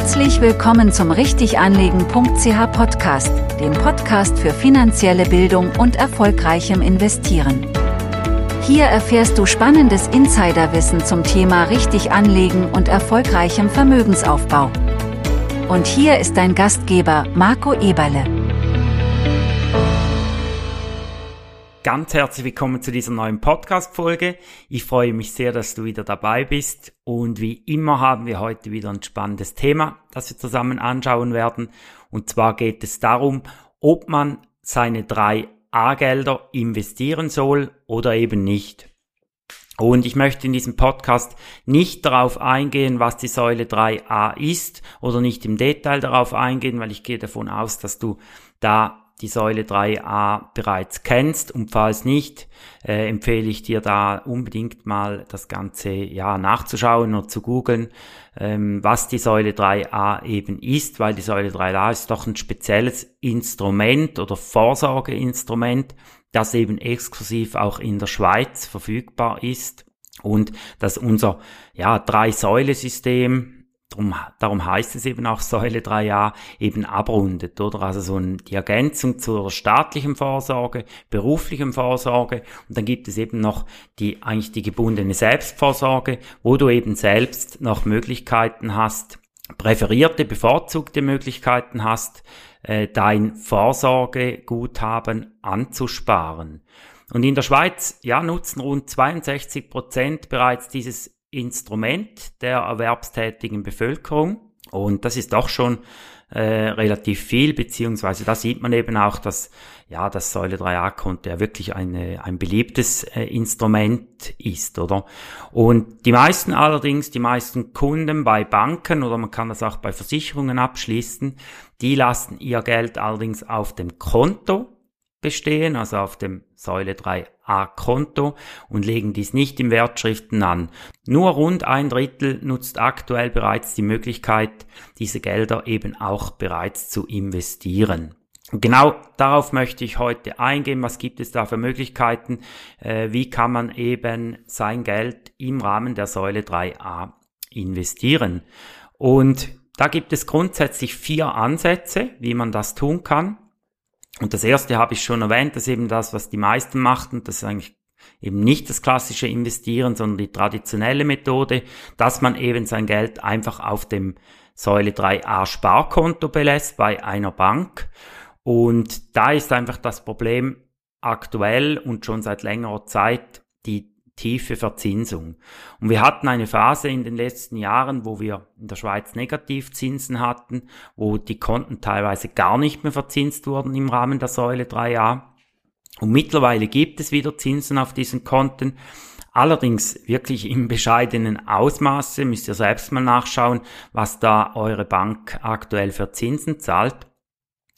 Herzlich willkommen zum Richtiganlegen.ch Podcast, dem Podcast für finanzielle Bildung und erfolgreichem Investieren. Hier erfährst du spannendes Insiderwissen zum Thema richtig anlegen und erfolgreichem Vermögensaufbau. Und hier ist dein Gastgeber Marco Eberle. Ganz herzlich willkommen zu dieser neuen Podcast-Folge. Ich freue mich sehr, dass du wieder dabei bist. Und wie immer haben wir heute wieder ein spannendes Thema, das wir zusammen anschauen werden. Und zwar geht es darum, ob man seine drei A-Gelder investieren soll oder eben nicht. Und ich möchte in diesem Podcast nicht darauf eingehen, was die Säule 3a ist oder nicht im Detail darauf eingehen, weil ich gehe davon aus, dass du da die Säule 3a bereits kennst. Und falls nicht, äh, empfehle ich dir da unbedingt mal das Ganze ja nachzuschauen oder zu googeln, ähm, was die Säule 3a eben ist, weil die Säule 3a ist doch ein spezielles Instrument oder Vorsorgeinstrument, das eben exklusiv auch in der Schweiz verfügbar ist und dass unser ja Drei-Säule-System Darum, darum heißt es eben auch Säule 3a eben abrundet, oder? Also so ein, die Ergänzung zur staatlichen Vorsorge, beruflichen Vorsorge und dann gibt es eben noch die, eigentlich die gebundene Selbstvorsorge, wo du eben selbst noch Möglichkeiten hast, präferierte, bevorzugte Möglichkeiten hast, äh, dein Vorsorgeguthaben anzusparen. Und in der Schweiz, ja, nutzen rund 62 Prozent bereits dieses Instrument der erwerbstätigen Bevölkerung. Und das ist doch schon äh, relativ viel, beziehungsweise da sieht man eben auch, dass ja das Säule 3a-Konto ja wirklich eine, ein beliebtes äh, Instrument ist, oder? Und die meisten allerdings, die meisten Kunden bei Banken oder man kann das auch bei Versicherungen abschließen, die lassen ihr Geld allerdings auf dem Konto bestehen, also auf dem Säule 3a Konto und legen dies nicht im Wertschriften an. Nur rund ein Drittel nutzt aktuell bereits die Möglichkeit, diese Gelder eben auch bereits zu investieren. genau darauf möchte ich heute eingehen. Was gibt es da für Möglichkeiten? Äh, wie kann man eben sein Geld im Rahmen der Säule 3a investieren? Und da gibt es grundsätzlich vier Ansätze, wie man das tun kann. Und das erste habe ich schon erwähnt, das ist eben das, was die meisten machten. Das ist eigentlich eben nicht das klassische Investieren, sondern die traditionelle Methode, dass man eben sein Geld einfach auf dem Säule 3a Sparkonto belässt bei einer Bank. Und da ist einfach das Problem aktuell und schon seit längerer Zeit die tiefe Verzinsung. Und wir hatten eine Phase in den letzten Jahren, wo wir in der Schweiz Negativzinsen hatten, wo die Konten teilweise gar nicht mehr verzinst wurden im Rahmen der Säule 3a. Und mittlerweile gibt es wieder Zinsen auf diesen Konten. Allerdings wirklich im bescheidenen Ausmaße, müsst ihr selbst mal nachschauen, was da eure Bank aktuell für Zinsen zahlt.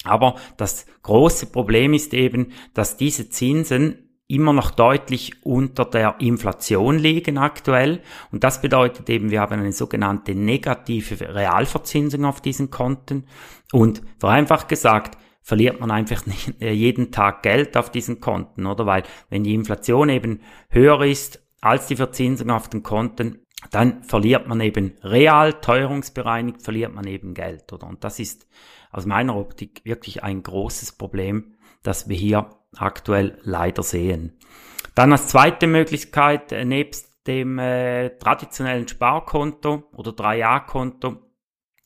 Aber das große Problem ist eben, dass diese Zinsen immer noch deutlich unter der Inflation liegen aktuell. Und das bedeutet eben, wir haben eine sogenannte negative Realverzinsung auf diesen Konten. Und vereinfacht gesagt, verliert man einfach nicht äh, jeden Tag Geld auf diesen Konten, oder? Weil wenn die Inflation eben höher ist als die Verzinsung auf den Konten, dann verliert man eben real, teuerungsbereinigt, verliert man eben Geld, oder? Und das ist aus meiner Optik wirklich ein großes Problem, das wir hier aktuell leider sehen. Dann als zweite Möglichkeit, äh, nebst dem äh, traditionellen Sparkonto oder 3A-Konto,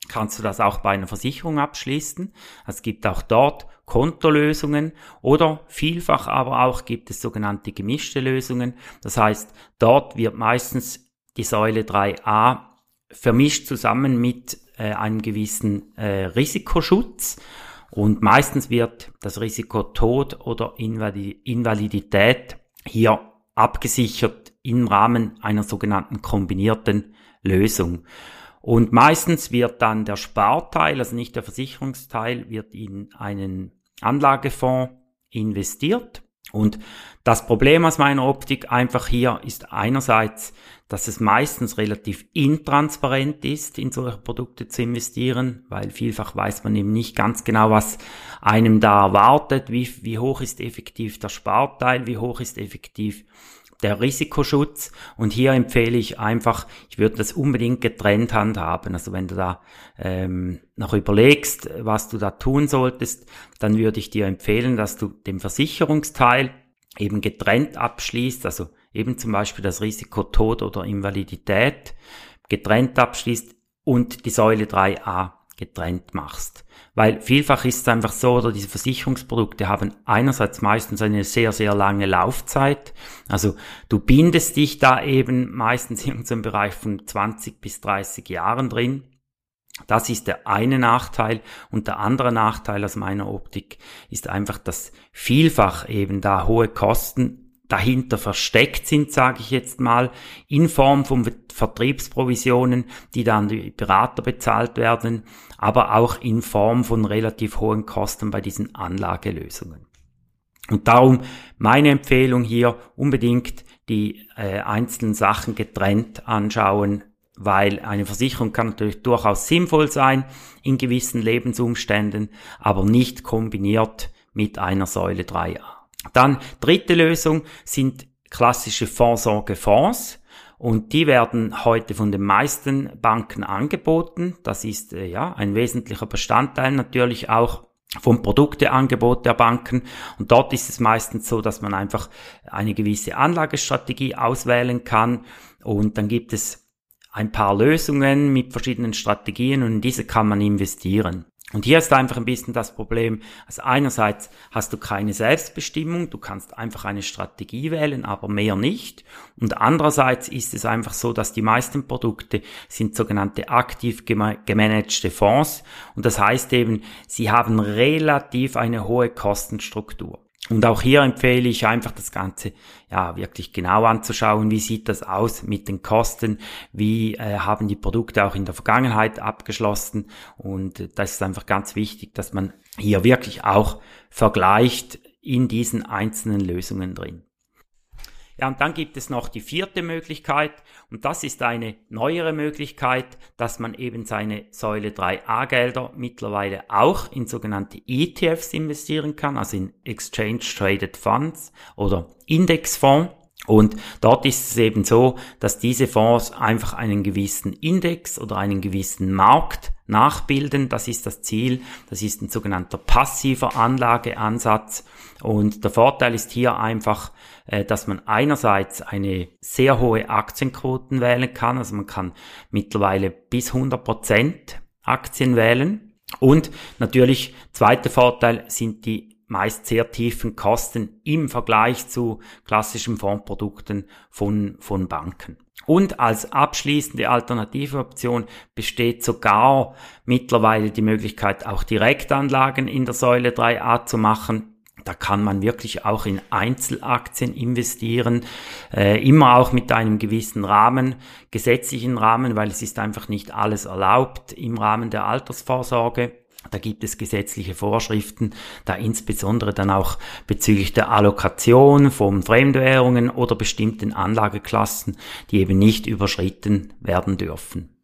kannst du das auch bei einer Versicherung abschließen. Es gibt auch dort Kontolösungen oder vielfach aber auch gibt es sogenannte gemischte Lösungen. Das heißt, dort wird meistens die Säule 3a vermischt zusammen mit äh, einem gewissen äh, Risikoschutz und meistens wird das Risiko Tod oder Invalidität hier abgesichert im Rahmen einer sogenannten kombinierten Lösung. Und meistens wird dann der Sparteil, also nicht der Versicherungsteil, wird in einen Anlagefonds investiert und das Problem aus meiner Optik einfach hier ist einerseits, dass es meistens relativ intransparent ist, in solche Produkte zu investieren, weil vielfach weiß man eben nicht ganz genau, was einem da erwartet, wie, wie hoch ist effektiv der Sparteil, wie hoch ist effektiv der Risikoschutz. Und hier empfehle ich einfach, ich würde das unbedingt getrennt handhaben. Also wenn du da ähm, noch überlegst, was du da tun solltest, dann würde ich dir empfehlen, dass du den Versicherungsteil eben getrennt abschließt, also eben zum Beispiel das Risiko Tod oder Invalidität getrennt abschließt und die Säule 3a getrennt machst. Weil vielfach ist es einfach so, oder diese Versicherungsprodukte haben einerseits meistens eine sehr, sehr lange Laufzeit. Also du bindest dich da eben meistens in so einem Bereich von 20 bis 30 Jahren drin. Das ist der eine Nachteil. Und der andere Nachteil aus meiner Optik ist einfach, dass vielfach eben da hohe Kosten dahinter versteckt sind, sage ich jetzt mal, in Form von Vertriebsprovisionen, die dann die Berater bezahlt werden, aber auch in Form von relativ hohen Kosten bei diesen Anlagelösungen. Und darum meine Empfehlung hier unbedingt die äh, einzelnen Sachen getrennt anschauen, weil eine Versicherung kann natürlich durchaus sinnvoll sein in gewissen Lebensumständen, aber nicht kombiniert mit einer Säule 3a. Dann dritte Lösung sind klassische Vorsorgefonds. Und die werden heute von den meisten Banken angeboten. Das ist äh, ja ein wesentlicher Bestandteil natürlich auch vom Produkteangebot der Banken. Und dort ist es meistens so, dass man einfach eine gewisse Anlagestrategie auswählen kann. Und dann gibt es ein paar Lösungen mit verschiedenen Strategien und in diese kann man investieren. Und hier ist einfach ein bisschen das Problem, also einerseits hast du keine Selbstbestimmung, du kannst einfach eine Strategie wählen, aber mehr nicht. Und andererseits ist es einfach so, dass die meisten Produkte sind sogenannte aktiv gemanagte Fonds. Und das heißt eben, sie haben relativ eine hohe Kostenstruktur. Und auch hier empfehle ich einfach das Ganze ja wirklich genau anzuschauen. Wie sieht das aus mit den Kosten? Wie äh, haben die Produkte auch in der Vergangenheit abgeschlossen? Und äh, das ist einfach ganz wichtig, dass man hier wirklich auch vergleicht in diesen einzelnen Lösungen drin. Ja, und dann gibt es noch die vierte Möglichkeit und das ist eine neuere Möglichkeit, dass man eben seine Säule 3a Gelder mittlerweile auch in sogenannte ETFs investieren kann, also in Exchange Traded Funds oder Indexfonds. Und dort ist es eben so, dass diese Fonds einfach einen gewissen Index oder einen gewissen Markt nachbilden. Das ist das Ziel. Das ist ein sogenannter passiver Anlageansatz. Und der Vorteil ist hier einfach, dass man einerseits eine sehr hohe Aktienquoten wählen kann. Also man kann mittlerweile bis 100 Prozent Aktien wählen. Und natürlich, zweiter Vorteil sind die meist sehr tiefen Kosten im Vergleich zu klassischen Fondsprodukten von, von Banken. Und als abschließende alternative Option besteht sogar mittlerweile die Möglichkeit, auch Direktanlagen in der Säule 3a zu machen. Da kann man wirklich auch in Einzelaktien investieren, äh, immer auch mit einem gewissen Rahmen, gesetzlichen Rahmen, weil es ist einfach nicht alles erlaubt im Rahmen der Altersvorsorge. Da gibt es gesetzliche Vorschriften, da insbesondere dann auch bezüglich der Allokation von Fremdwährungen oder bestimmten Anlageklassen, die eben nicht überschritten werden dürfen.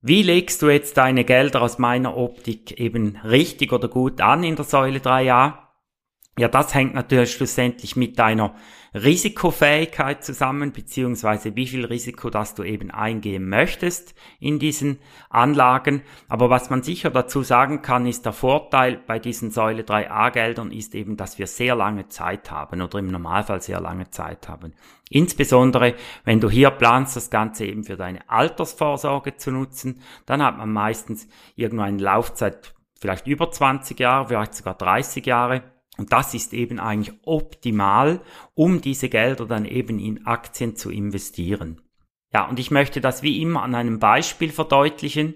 Wie legst du jetzt deine Gelder aus meiner Optik eben richtig oder gut an in der Säule 3a? Ja, das hängt natürlich schlussendlich mit deiner Risikofähigkeit zusammen, beziehungsweise wie viel Risiko, das du eben eingehen möchtest in diesen Anlagen. Aber was man sicher dazu sagen kann, ist der Vorteil bei diesen Säule 3a Geldern ist eben, dass wir sehr lange Zeit haben oder im Normalfall sehr lange Zeit haben. Insbesondere, wenn du hier planst, das Ganze eben für deine Altersvorsorge zu nutzen, dann hat man meistens irgendeine Laufzeit vielleicht über 20 Jahre, vielleicht sogar 30 Jahre. Und das ist eben eigentlich optimal, um diese Gelder dann eben in Aktien zu investieren. Ja, und ich möchte das wie immer an einem Beispiel verdeutlichen.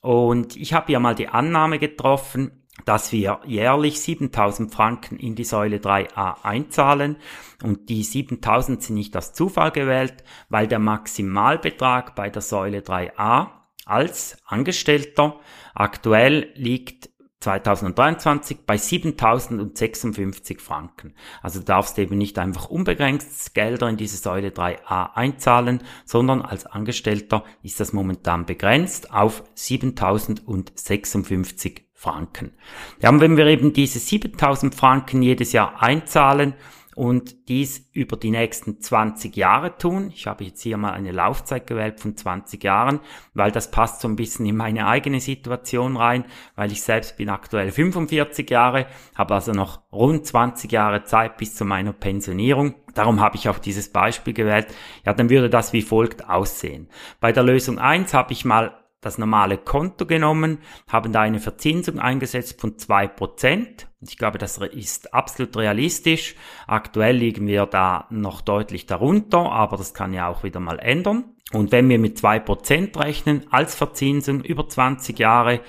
Und ich habe ja mal die Annahme getroffen, dass wir jährlich 7000 Franken in die Säule 3a einzahlen. Und die 7000 sind nicht aus Zufall gewählt, weil der Maximalbetrag bei der Säule 3a als Angestellter aktuell liegt 2023 bei 7.056 Franken. Also du darfst eben nicht einfach unbegrenzt Gelder in diese Säule 3a einzahlen, sondern als Angestellter ist das momentan begrenzt auf 7.056 Franken. Ja, und wenn wir eben diese 7.000 Franken jedes Jahr einzahlen und dies über die nächsten 20 Jahre tun. Ich habe jetzt hier mal eine Laufzeit gewählt von 20 Jahren, weil das passt so ein bisschen in meine eigene Situation rein, weil ich selbst bin aktuell 45 Jahre, habe also noch rund 20 Jahre Zeit bis zu meiner Pensionierung. Darum habe ich auch dieses Beispiel gewählt. Ja, dann würde das wie folgt aussehen. Bei der Lösung 1 habe ich mal das normale Konto genommen, haben da eine Verzinsung eingesetzt von zwei Prozent. Ich glaube, das ist absolut realistisch. Aktuell liegen wir da noch deutlich darunter, aber das kann ja auch wieder mal ändern. Und wenn wir mit zwei Prozent rechnen als Verzinsung über 20 Jahre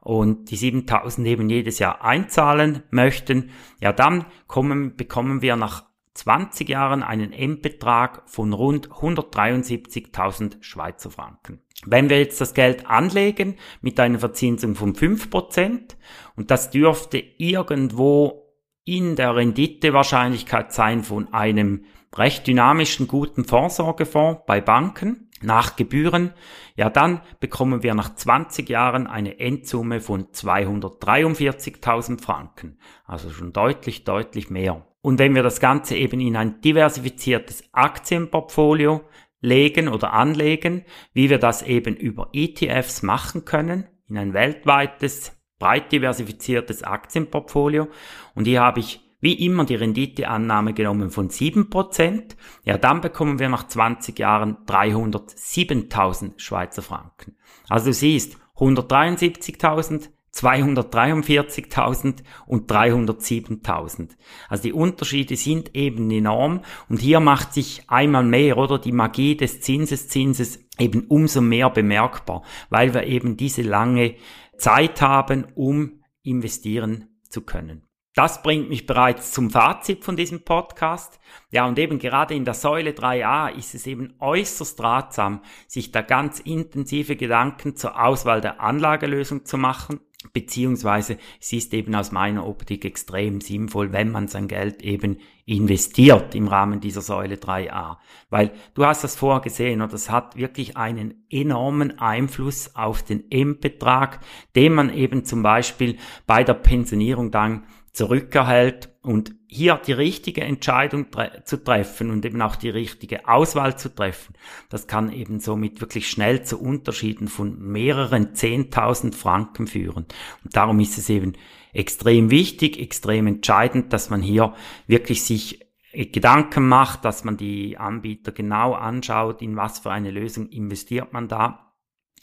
und die 7000 eben jedes Jahr einzahlen möchten, ja dann kommen, bekommen wir nach 20 Jahren einen Endbetrag von rund 173.000 Schweizer Franken. Wenn wir jetzt das Geld anlegen mit einer Verzinsung von 5% und das dürfte irgendwo in der Renditewahrscheinlichkeit sein von einem recht dynamischen guten Vorsorgefonds bei Banken nach Gebühren, ja dann bekommen wir nach 20 Jahren eine Endsumme von 243.000 Franken. Also schon deutlich, deutlich mehr. Und wenn wir das Ganze eben in ein diversifiziertes Aktienportfolio legen oder anlegen, wie wir das eben über ETFs machen können, in ein weltweites, breit diversifiziertes Aktienportfolio. Und hier habe ich wie immer die Renditeannahme genommen von 7%. Ja, dann bekommen wir nach 20 Jahren 307.000 Schweizer Franken. Also du siehst, 173.000, 243.000 und 307.000. Also die Unterschiede sind eben enorm und hier macht sich einmal mehr oder die Magie des Zinseszinses eben umso mehr bemerkbar, weil wir eben diese lange Zeit haben, um investieren zu können. Das bringt mich bereits zum Fazit von diesem Podcast. Ja, und eben gerade in der Säule 3a ist es eben äußerst ratsam, sich da ganz intensive Gedanken zur Auswahl der Anlagelösung zu machen beziehungsweise es ist eben aus meiner Optik extrem sinnvoll, wenn man sein Geld eben investiert im Rahmen dieser Säule 3a. Weil du hast das vorher gesehen und das hat wirklich einen enormen Einfluss auf den Endbetrag, den man eben zum Beispiel bei der Pensionierung dann zurückerhält und hier die richtige Entscheidung tre zu treffen und eben auch die richtige Auswahl zu treffen, das kann eben somit wirklich schnell zu Unterschieden von mehreren 10.000 Franken führen. Und darum ist es eben extrem wichtig, extrem entscheidend, dass man hier wirklich sich Gedanken macht, dass man die Anbieter genau anschaut, in was für eine Lösung investiert man da.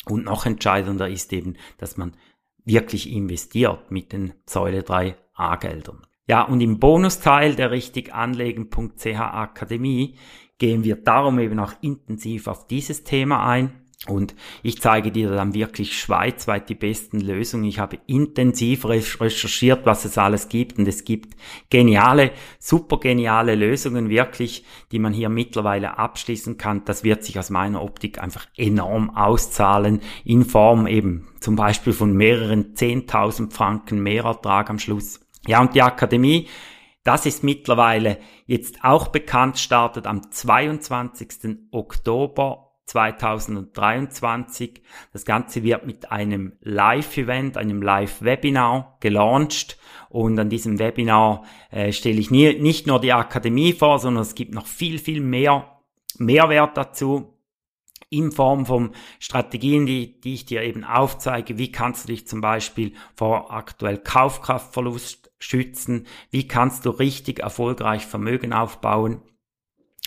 Und noch entscheidender ist eben, dass man wirklich investiert mit den Säule 3 A-Geldern. Ja, und im Bonusteil der richtiganlegen.ch Akademie gehen wir darum eben auch intensiv auf dieses Thema ein. Und ich zeige dir dann wirklich schweizweit die besten Lösungen. Ich habe intensiv recherchiert, was es alles gibt. Und es gibt geniale, super geniale Lösungen wirklich, die man hier mittlerweile abschließen kann. Das wird sich aus meiner Optik einfach enorm auszahlen in Form eben zum Beispiel von mehreren 10.000 Franken Mehrertrag am Schluss. Ja, und die Akademie, das ist mittlerweile jetzt auch bekannt, startet am 22. Oktober 2023. Das Ganze wird mit einem Live-Event, einem Live-Webinar gelauncht. Und an diesem Webinar äh, stelle ich nie, nicht nur die Akademie vor, sondern es gibt noch viel, viel mehr Mehrwert dazu in Form von Strategien, die, die ich dir eben aufzeige. Wie kannst du dich zum Beispiel vor aktuell Kaufkraftverlust schützen? Wie kannst du richtig erfolgreich Vermögen aufbauen?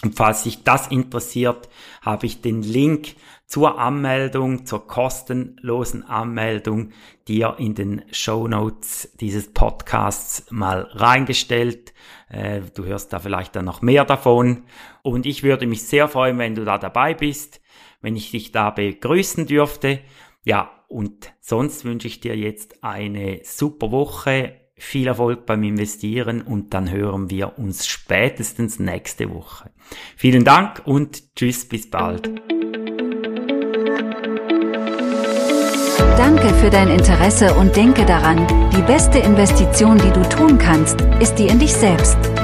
Und falls dich das interessiert, habe ich den Link zur Anmeldung, zur kostenlosen Anmeldung dir in den Show Notes dieses Podcasts mal reingestellt. Äh, du hörst da vielleicht dann noch mehr davon. Und ich würde mich sehr freuen, wenn du da dabei bist, wenn ich dich da begrüßen dürfte. Ja, und sonst wünsche ich dir jetzt eine super Woche viel Erfolg beim Investieren und dann hören wir uns spätestens nächste Woche. Vielen Dank und tschüss, bis bald. Danke für dein Interesse und denke daran, die beste Investition, die du tun kannst, ist die in dich selbst.